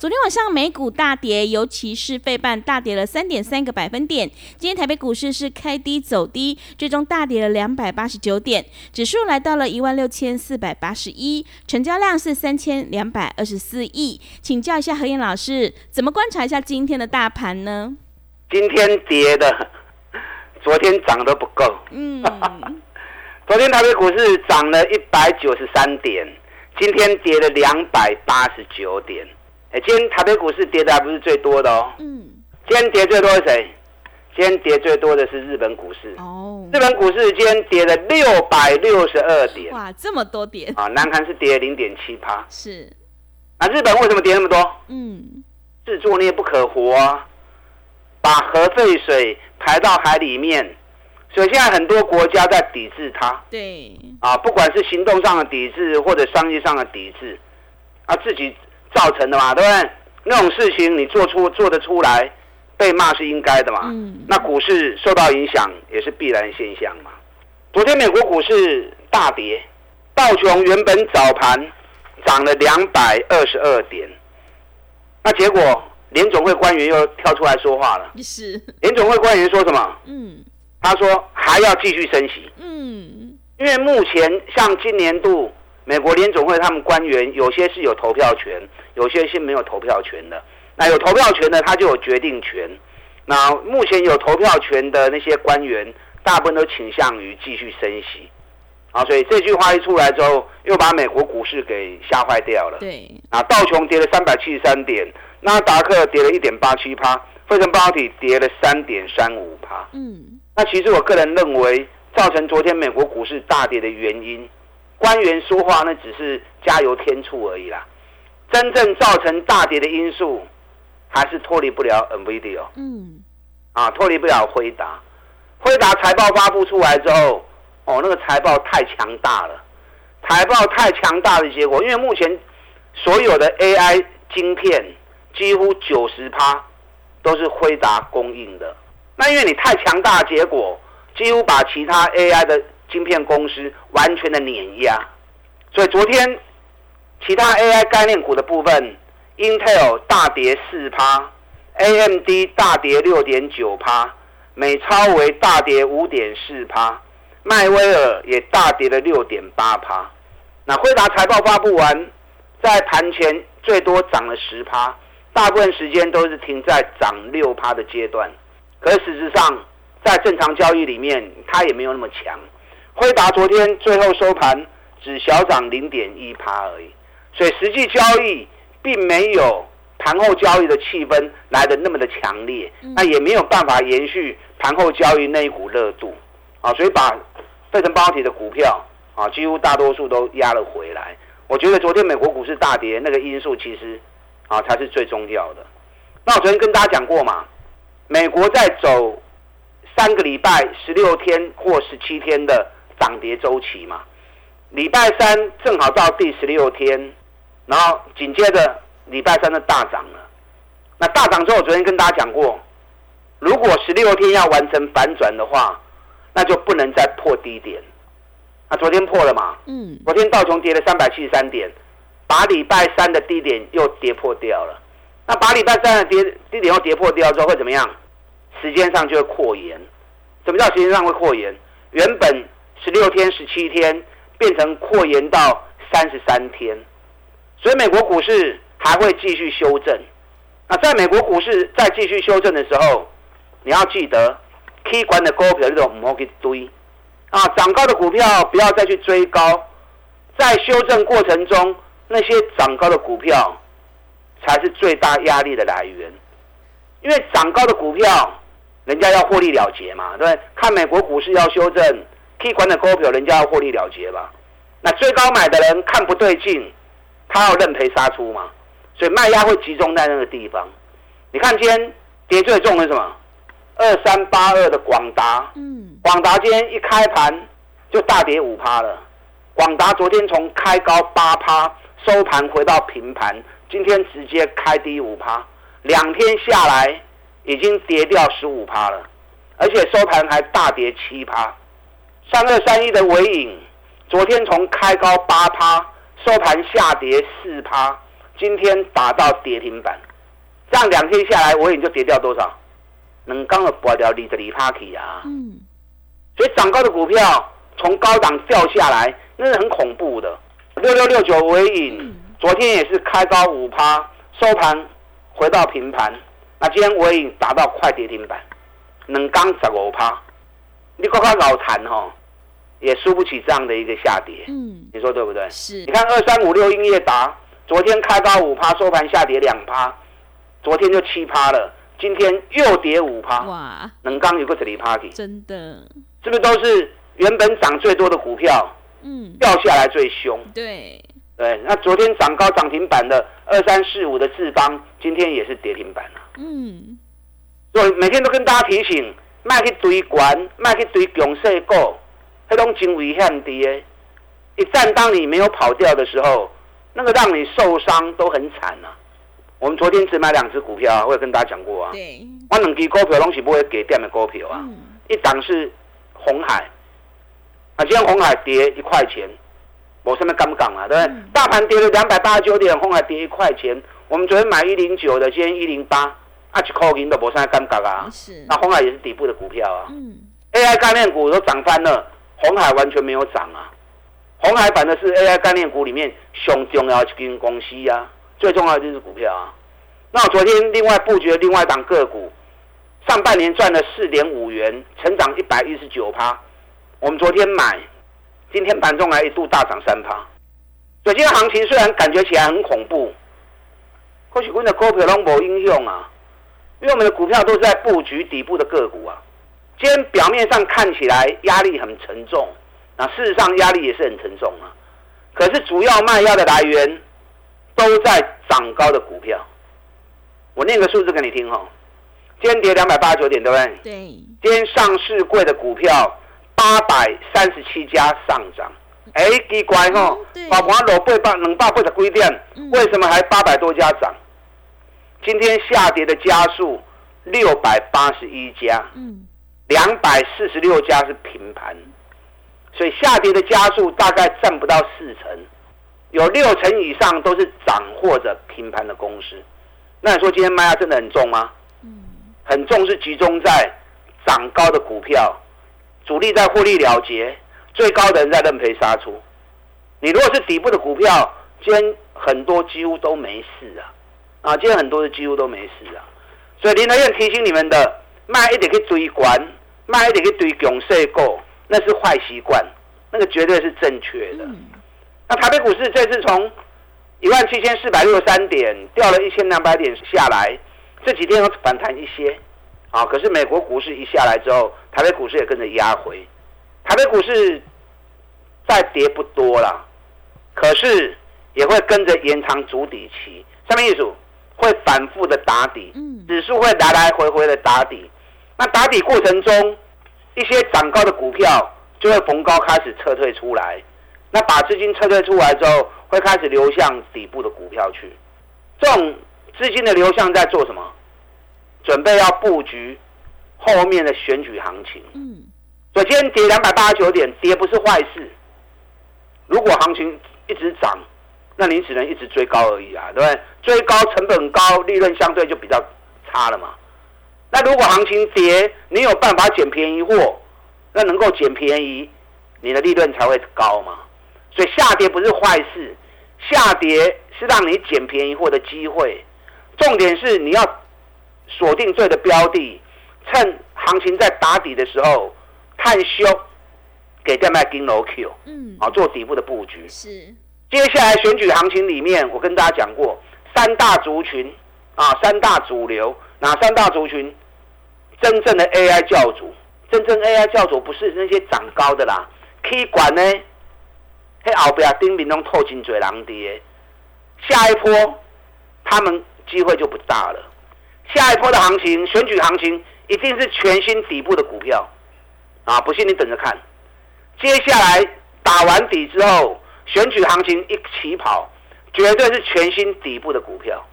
昨天晚上美股大跌，尤其是费半大跌了三点三个百分点。今天台北股市是开低走低，最终大跌了两百八十九点，指数来到了一万六千四百八十一，成交量是三千两百二十四亿。请教一下何燕老师，怎么观察一下今天的大盘呢？今天跌的，昨天涨都不够。嗯，昨天台北股市涨了一百九十三点，今天跌了两百八十九点。哎，今天台北股市跌的还不是最多的哦。嗯。今天跌最多是谁？今天跌最多的是日本股市。哦。日本股市今天跌了六百六十二点。哇，这么多点。啊，南韩是跌零点七趴。是。啊日本为什么跌那么多？嗯。自作孽不可活啊！把核废水排到海里面，所以现在很多国家在抵制它。对。啊，不管是行动上的抵制或者商业上的抵制，啊，自己。造成的嘛，对不对？那种事情你做出做得出来，被骂是应该的嘛。嗯。那股市受到影响也是必然现象嘛。昨天美国股市大跌，道琼原本早盘涨了两百二十二点，那结果联总会官员又跳出来说话了。是。联总会官员说什么？嗯。他说还要继续升息。嗯。因为目前像今年度。美国联总会他们官员有些是有投票权，有些是没有投票权的。那有投票权的他就有决定权。那目前有投票权的那些官员，大部分都倾向于继续升息。啊，所以这句话一出来之后，又把美国股市给吓坏掉了。对。啊，道琼跌了三百七十三点，纳达克跌了一点八七趴，费城半导体跌了三点三五趴。嗯。那其实我个人认为，造成昨天美国股市大跌的原因。官员说话那只是加油添醋而已啦，真正造成大跌的因素还是脱离不了 NVIDIA。嗯，啊，脱离不了辉达。辉达财报发布出来之后，哦，那个财报太强大了，财报太强大的结果，因为目前所有的 AI 晶片几乎九十趴都是辉达供应的。那因为你太强大，结果几乎把其他 AI 的。晶片公司完全的碾压，所以昨天其他 AI 概念股的部分，Intel 大跌四趴，AMD 大跌六点九趴，美超为大跌五点四趴，迈威尔也大跌了六点八趴。那辉达财报发布完，在盘前最多涨了十趴，大部分时间都是停在涨六趴的阶段。可事实上，在正常交易里面，它也没有那么强。辉达昨天最后收盘只小涨零点一趴而已，所以实际交易并没有盘后交易的气氛来的那么的强烈，那也没有办法延续盘后交易那一股热度啊，所以把费城半导体的股票啊，几乎大多数都压了回来。我觉得昨天美国股市大跌那个因素其实啊才是最重要的。那我昨天跟大家讲过嘛，美国在走三个礼拜、十六天或十七天的。涨跌周期嘛，礼拜三正好到第十六天，然后紧接着礼拜三的大涨了。那大涨之后，我昨天跟大家讲过，如果十六天要完成反转的话，那就不能再破低点。那昨天破了嘛？嗯。昨天道琼跌了三百七十三点，把礼拜三的低点又跌破掉了。那把礼拜三的跌低点又跌破掉之后会怎么样？时间上就会扩延。什么叫时间上会扩延？原本。十六天、十七天变成扩延到三十三天，所以美国股市还会继续修正。那在美国股市再继续修正的时候，你要记得，key 管的股票这种莫去堆啊，涨高的股票不要再去追高，在修正过程中，那些涨高的股票才是最大压力的来源，因为涨高的股票人家要获利了结嘛，对不对？看美国股市要修正，可以管的股票，人家要获利了结吧。那最高买的人看不对劲，他要认赔杀出嘛，所以卖压会集中在那个地方。你看今天跌最重的是什么？二三八二的广达，嗯，广达今天一开盘就大跌五趴了。广达昨天从开高八趴，收盘回到平盘，今天直接开低五趴，两天下来已经跌掉十五趴了，而且收盘还大跌七趴。三二三一的尾影，昨天从开高八趴，收盘下跌四趴，今天打到跌停板，这样两天下来尾影就跌掉多少？能刚的拔掉二十二趴去啊！嗯，所以涨高的股票从高档掉下来，那是很恐怖的。六六六九尾影，昨天也是开高五趴，收盘回到平盘。那今天尾影打到快跌停板，能刚十五趴，你看看老残哈，也输不起这样的一个下跌。嗯，你说对不对？是。你看二三五六英业达，昨天开高五趴，收盘下跌两趴，昨天就七趴了。今天又跌五趴，哇！能刚有个这里 party，真的，是不是都是原本涨最多的股票，嗯，掉下来最凶？对，对。那昨天涨高涨停板的二三四五的智邦，今天也是跌停板了。嗯，所以每天都跟大家提醒，卖去堆管，卖去堆强势股，那种真危险的。一旦当你没有跑掉的时候，那个让你受伤都很惨啊。我们昨天只买两只股票，啊我也跟大家讲过啊。对。我两支股票东西不会给店的股票啊。嗯。一档是红海，啊，今天红海跌一块钱，我上面敢不敢啊？对不对？大盘跌了两百八十九点，红海跌一块钱。我们昨天买一零九的，今天一零八，啊，一扣银的，我上面敢不敢啊？是。那红海也是底部的股票啊。嗯。AI 概念股都涨翻了，红海完全没有涨啊。红海反正是 AI 概念股里面上重要一间公司啊。最重要的就是股票啊！那我昨天另外布局了另外一档个股，上半年赚了四点五元，成长一百一十九趴。我们昨天买，今天盘中来一度大涨三趴。所以今天行情虽然感觉起来很恐怖，或许我们的股票都没应用啊，因为我们的股票都是在布局底部的个股啊。今天表面上看起来压力很沉重，那事实上压力也是很沉重啊。可是主要卖压的来源。都在涨高的股票，我念个数字给你听哈。今天跌两百八十九点，对不对？对。今天上市贵的股票八百三十七家上涨，哎，奇怪哈，把盘落八百两百八十几点，为什么还八百多家涨？今天下跌的家数六百八十一家，嗯，两百四十六家是平盘，所以下跌的家数大概占不到四成。有六成以上都是涨或者平盘的公司，那你说今天卖压真的很重吗？嗯，很重是集中在涨高的股票，主力在获利了结，最高的人在认赔杀出。你如果是底部的股票，今天很多几乎都没事啊，啊，今天很多的几乎都没事啊。所以林德燕提醒你们的，卖一点去追关，卖一点去追强势股，那是坏习惯，那个绝对是正确的。那台北股市这次从一万七千四百六十三点掉了一千两百点下来，这几天有反弹一些，啊，可是美国股市一下来之后，台北股市也跟着压回，台北股市再跌不多了，可是也会跟着延长主底期，上面意思会反复的打底，指数会来来回回的打底，那打底过程中，一些涨高的股票就会逢高开始撤退出来。那把资金撤退出来之后，会开始流向底部的股票去。这种资金的流向在做什么？准备要布局后面的选举行情。嗯。所以今天跌两百八十九点，跌不是坏事。如果行情一直涨，那你只能一直追高而已啊，对不对？追高成本高，利润相对就比较差了嘛。那如果行情跌，你有办法捡便宜货，那能够捡便宜，你的利润才会高嘛。所以下跌不是坏事，下跌是让你捡便宜货的机会。重点是你要锁定对的标的，趁行情在打底的时候探修，给店卖金楼 Q，嗯，啊，做底部的布局。是。接下来选举行情里面，我跟大家讲过三大族群啊，三大主流，哪三大族群？真正的 AI 教主，真正 AI 教主不是那些长高的啦，可以管呢。嘿，后边丁明东透进嘴狼跌，下一波他们机会就不大了。下一波的行情，选举行情一定是全新底部的股票啊！不信你等着看。接下来打完底之后，选举行情一起跑，绝对是全新底部的股票。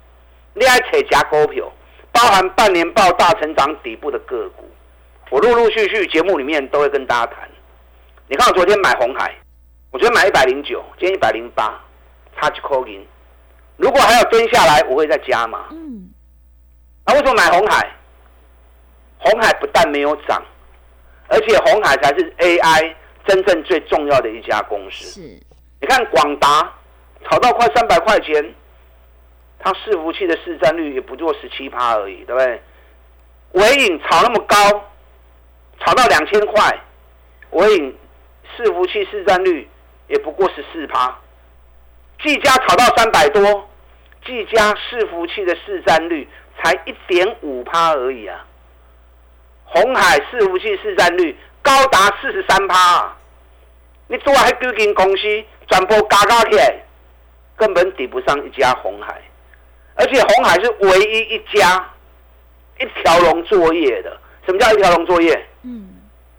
你爱扯加股票，包含半年报大成长底部的个股，我陆陆续续节目里面都会跟大家谈。你看我昨天买红海。我觉得买一百零九，今天一百零八，差几块银。如果还要蹲下来，我会再加嘛。嗯。那为什么买红海？红海不但没有涨，而且红海才是 AI 真正最重要的一家公司。是。你看广达炒到快三百块钱，它伺服器的市占率也不过十七趴而已，对不对？伟影炒那么高，炒到两千块，伟影伺服器市占率。也不过十四趴，技嘉炒到三百多，技嘉伺服器的市占率才一点五趴而已啊！红海伺服器市占率高达四十三趴，你做还几间公司全部加加起来，根本抵不上一家红海，而且红海是唯一一家一条龙作业的。什么叫一条龙作业？嗯，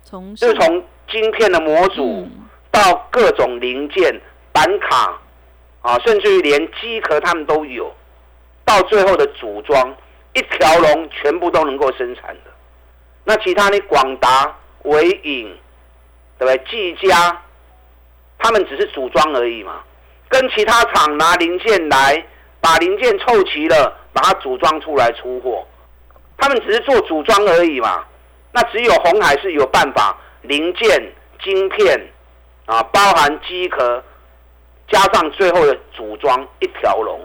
从就是从晶片的模组。到各种零件、板卡啊，甚至于连机壳他们都有，到最后的组装，一条龙全部都能够生产的。那其他的广达、伟影，对不对？技嘉，他们只是组装而已嘛，跟其他厂拿零件来，把零件凑齐了，把它组装出来出货。他们只是做组装而已嘛。那只有红海是有办法，零件、晶片。啊，包含机壳，加上最后的组装一条龙，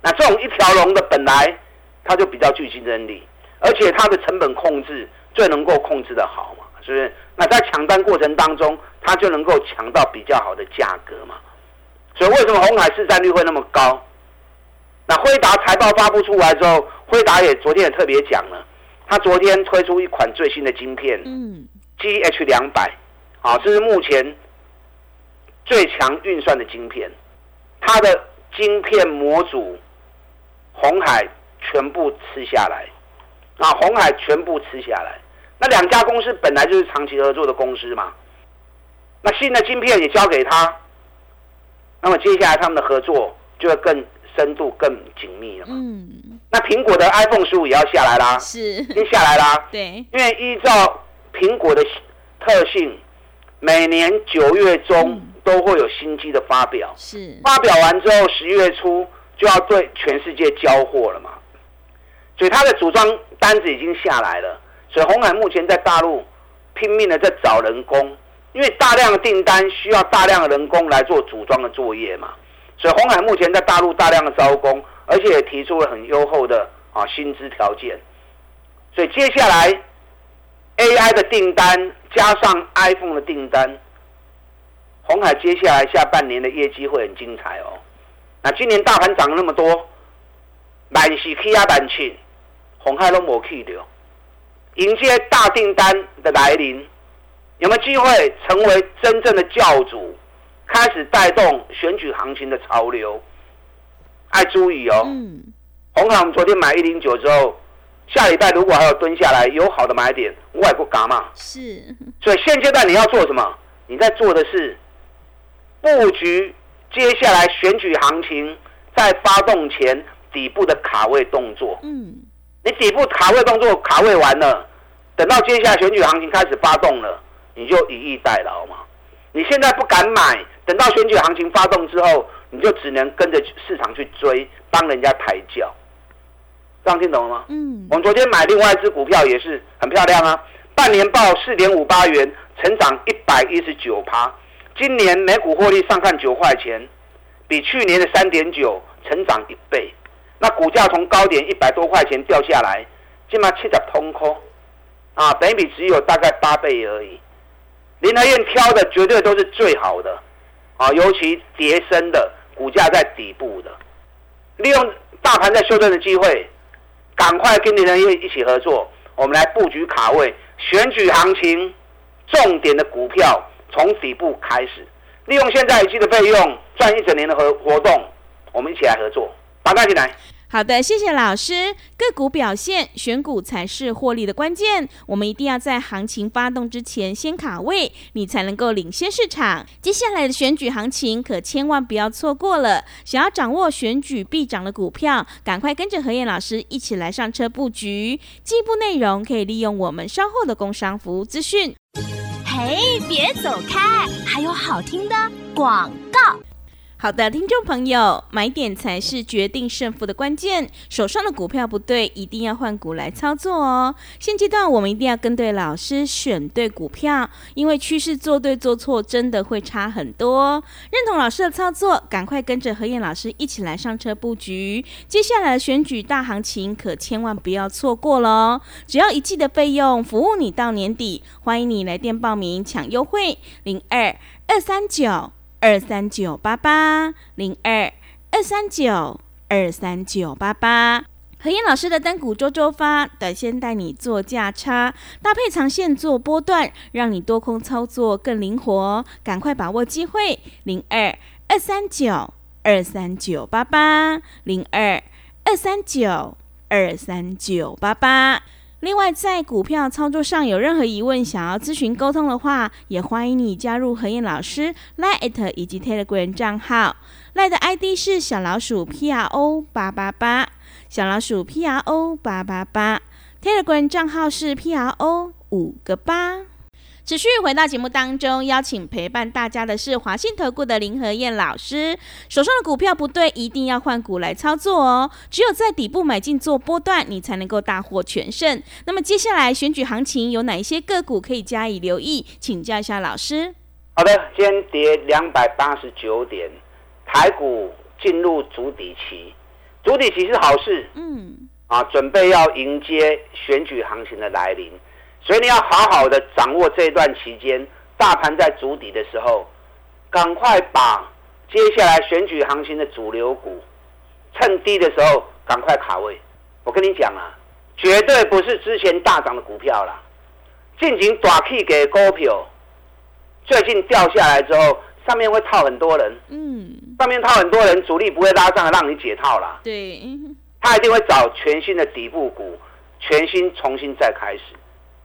那这种一条龙的本来它就比较具竞争力，而且它的成本控制最能够控制的好嘛，是不是？那在抢单过程当中，它就能够抢到比较好的价格嘛。所以为什么红海市占率会那么高？那辉达财报发布出来之后，辉达也昨天也特别讲了，他昨天推出一款最新的晶片，嗯，G H 两百，啊，这是目前。最强运算的晶片，它的晶片模组，红海全部吃下来，啊，红海全部吃下来。那两家公司本来就是长期合作的公司嘛，那新的晶片也交给他，那么接下来他们的合作就会更深度、更紧密了嘛。嗯。那苹果的 iPhone 十五也要下来啦，是，已经下来啦。对。因为依照苹果的特性，每年九月中。都会有新机的发表，是发表完之后，十月初就要对全世界交货了嘛，所以它的组装单子已经下来了。所以红海目前在大陆拼命的在找人工，因为大量的订单需要大量的人工来做组装的作业嘛。所以红海目前在大陆大量的招工，而且也提出了很优厚的啊薪资条件。所以接下来 AI 的订单加上 iPhone 的订单。红海接下来下半年的业绩会很精彩哦。那今年大盘涨那么多，满是起压板气，红海都没去掉。迎接大订单的来临，有没有机会成为真正的教主，开始带动选举行情的潮流？爱注意哦。嗯。红海我们昨天买一零九之后，下礼拜如果还有蹲下来有好的买点，我也不嘎嘛。是。所以现阶段你要做什么？你在做的是。布局接下来选举行情在发动前底部的卡位动作。嗯，你底部卡位动作卡位完了，等到接下来选举行情开始发动了，你就以逸待劳嘛。你现在不敢买，等到选举行情发动之后，你就只能跟着市场去追，帮人家抬轿。这样听懂了吗？嗯。我们昨天买另外一只股票也是很漂亮啊，半年报四点五八元，成长一百一十九趴。今年每股获利上看九块钱，比去年的三点九成长一倍。那股价从高点一百多块钱掉下来，起码七十通空啊，等比只有大概八倍而已。林台燕挑的绝对都是最好的啊，尤其叠升的股价在底部的，利用大盘在修正的机会，赶快跟林台燕一起合作。我们来布局卡位选举行情重点的股票，从底部开始，利用现在一季的费用赚一整年的活活动，我们一起来合作，把大进来。好的，谢谢老师。个股表现，选股才是获利的关键。我们一定要在行情发动之前先卡位，你才能够领先市场。接下来的选举行情可千万不要错过了。想要掌握选举必涨的股票，赶快跟着何燕老师一起来上车布局。进一步内容可以利用我们稍后的工商服务资讯。嘿，别走开，还有好听的广告。好的，听众朋友，买点才是决定胜负的关键。手上的股票不对，一定要换股来操作哦。现阶段我们一定要跟对老师，选对股票，因为趋势做对做错真的会差很多。认同老师的操作，赶快跟着何燕老师一起来上车布局。接下来的选举大行情可千万不要错过喽！只要一季的费用，服务你到年底。欢迎你来电报名抢优惠，零二二三九。二三九八八零二二三九二三九八八，何燕老师的单股周周发，短线带你做价差，搭配长线做波段，让你多空操作更灵活。赶快把握机会，零二二三九二三九八八零二二三九二三九八八。另外，在股票操作上有任何疑问，想要咨询沟通的话，也欢迎你加入何燕老师 Line 以及 Telegram 账号。Line 的 ID 是小老鼠 P R O 八八八，小老鼠 P R O 八八八。Telegram 账号是 P R O 五个八。持续回到节目当中，邀请陪伴大家的是华信投顾的林和燕老师。手上的股票不对，一定要换股来操作哦。只有在底部买进做波段，你才能够大获全胜。那么接下来选举行情有哪一些个股可以加以留意？请教一下老师。好的，今天跌两百八十九点，台股进入主底期，主底期是好事。嗯，啊，准备要迎接选举行情的来临。所以你要好好的掌握这段期间，大盘在筑底的时候，赶快把接下来选举行情的主流股，趁低的时候赶快卡位。我跟你讲啊，绝对不是之前大涨的股票啦，进行短 K 给股票，最近掉下来之后，上面会套很多人。嗯，上面套很多人，主力不会拉上来让你解套啦。对，他一定会找全新的底部股，全新重新再开始。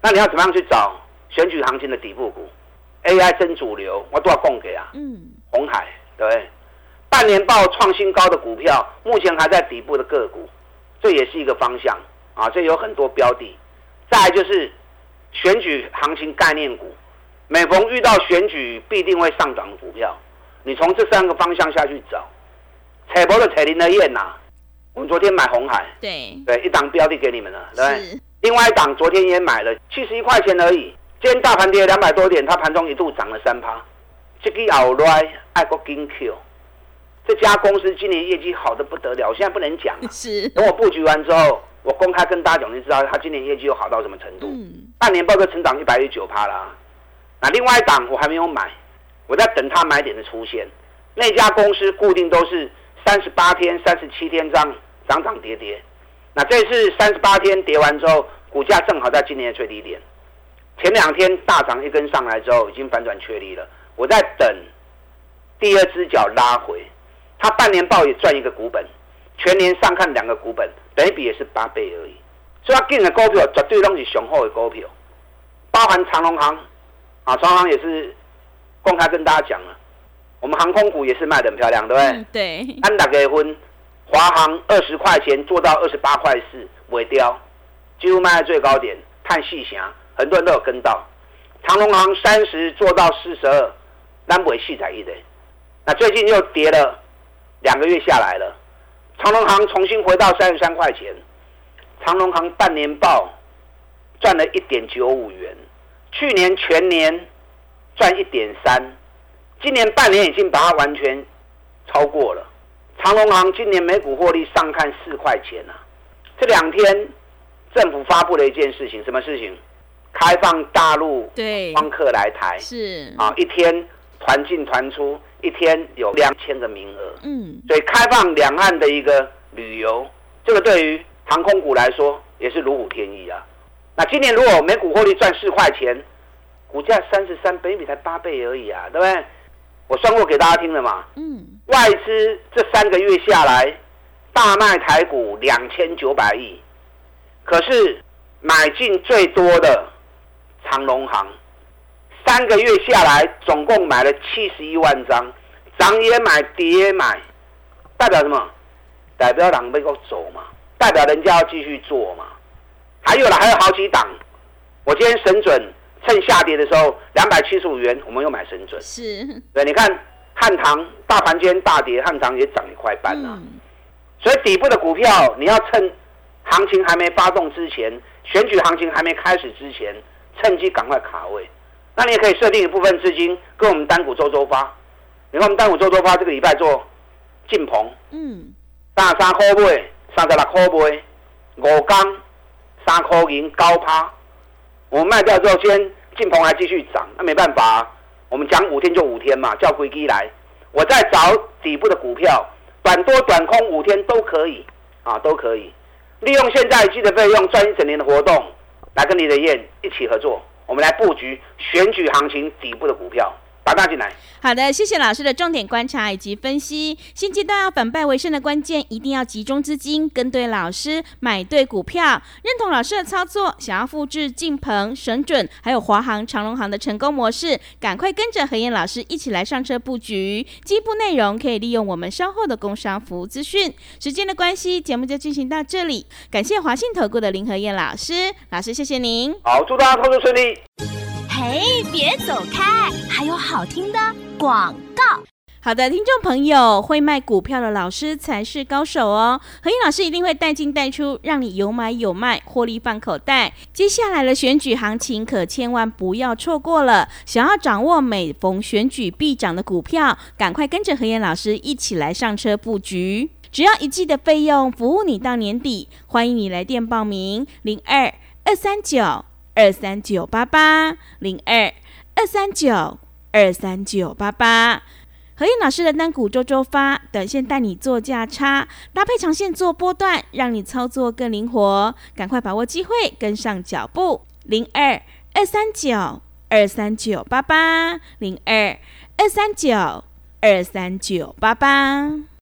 那你要怎么样去找选举行情的底部股？AI 真主流，我都要供给啊。嗯，红海对，半年报创新高的股票，目前还在底部的个股，这也是一个方向啊。这有很多标的。再就是选举行情概念股，每逢遇到选举必定会上涨的股票，你从这三个方向下去找。彩博的彩林的燕呐，我们昨天买红海，对对，一档标的给你们了，对。另外一档昨天也买了七十一块钱而已，今天大盘跌两百多点，它盘中一度涨了三趴。这个奥莱爱国金 Q，这家公司今年业绩好的不得了，现在不能讲。是。等我布局完之后，我公开跟大家讲，就知道它今年业绩又好到什么程度。嗯。半年报都成长一百一十九趴啦。那另外一档我还没有买，我在等它买点的出现。那家公司固定都是三十八天、三十七天这样涨涨跌跌。那这次三十八天跌完之后，股价正好在今年的最低点。前两天大涨一根上来之后，已经反转确立了。我在等第二只脚拉回，它半年报也赚一个股本，全年上看两个股本，等于比也是八倍而已。所以它进的股票绝对都是雄厚的股票，包含长隆行啊，长隆行也是公开跟大家讲了，我们航空股也是卖的很漂亮，对不对？对。安达结婚。华航二十块钱做到二十八块四，尾雕几乎卖在最高点，探细霞，很多人都有跟到。长隆航三十做到四十二，南北细仔一的。那最近又跌了两个月下来了，长隆航重新回到三十三块钱。长隆航半年报赚了一点九五元，去年全年赚一点三，今年半年已经把它完全超过了。长隆行今年每股获利上看四块钱啊！这两天政府发布了一件事情，什么事情？开放大陆对光客来台是啊，一天团进团出，一天有两千个名额。嗯，所以开放两岸的一个旅游，这个对于航空股来说也是如虎添翼啊。那今年如果每股获利赚四块钱，股价三十三，倍比才八倍而已啊，对不对？我算过给大家听了嘛。嗯。外资这三个月下来，大卖台股两千九百亿，可是买进最多的长隆行，三个月下来总共买了七十一万张，涨也买，跌也买，代表什么？代表人被够走嘛？代表人家要继续做嘛？还有了，还有好几档。我今天神准趁下跌的时候，两百七十五元，我们又买神准。是。对，你看汉唐大盘间大跌，汉唐也涨一块半啊。所以底部的股票，你要趁行情还没发动之前，选举行情还没开始之前，趁机赶快卡位。那你也可以设定一部分资金跟我们单股周周发。你看我们单股周周发这个礼拜做进棚，嗯，三十三块买，三十六块买，五缸。三块银高趴，我们卖掉之后，先进棚还继续涨，那没办法，我们讲五天就五天嘛，叫归基来，我再找底部的股票，短多短空五天都可以。啊，都可以，利用现在积的费用赚一整年的活动，来跟你的燕一起合作，我们来布局选举行情底部的股票。打大进来。好的，谢谢老师的重点观察以及分析。现阶段要反败为胜的关键，一定要集中资金，跟对老师，买对股票，认同老师的操作。想要复制晋鹏、神准还有华航、长隆航的成功模式，赶快跟着何燕老师一起来上车布局。进一步内容可以利用我们稍后的工商服务资讯。时间的关系，节目就进行到这里。感谢华信投顾的林何燕老师，老师谢谢您。好，祝大家投资顺利。嘿，别走开！还有好听的广告。好的，听众朋友，会卖股票的老师才是高手哦。何燕老师一定会带进带出，让你有买有卖，获利放口袋。接下来的选举行情可千万不要错过了。想要掌握每逢选举必涨的股票，赶快跟着何燕老师一起来上车布局。只要一季的费用，服务你到年底。欢迎你来电报名：零二二三九。二三九八八零二二三九二三九八八，何燕老师的单股周周发，短线带你做价差，搭配长线做波段，让你操作更灵活。赶快把握机会，跟上脚步。零二二三九二三九八八零二二三九二三九八八。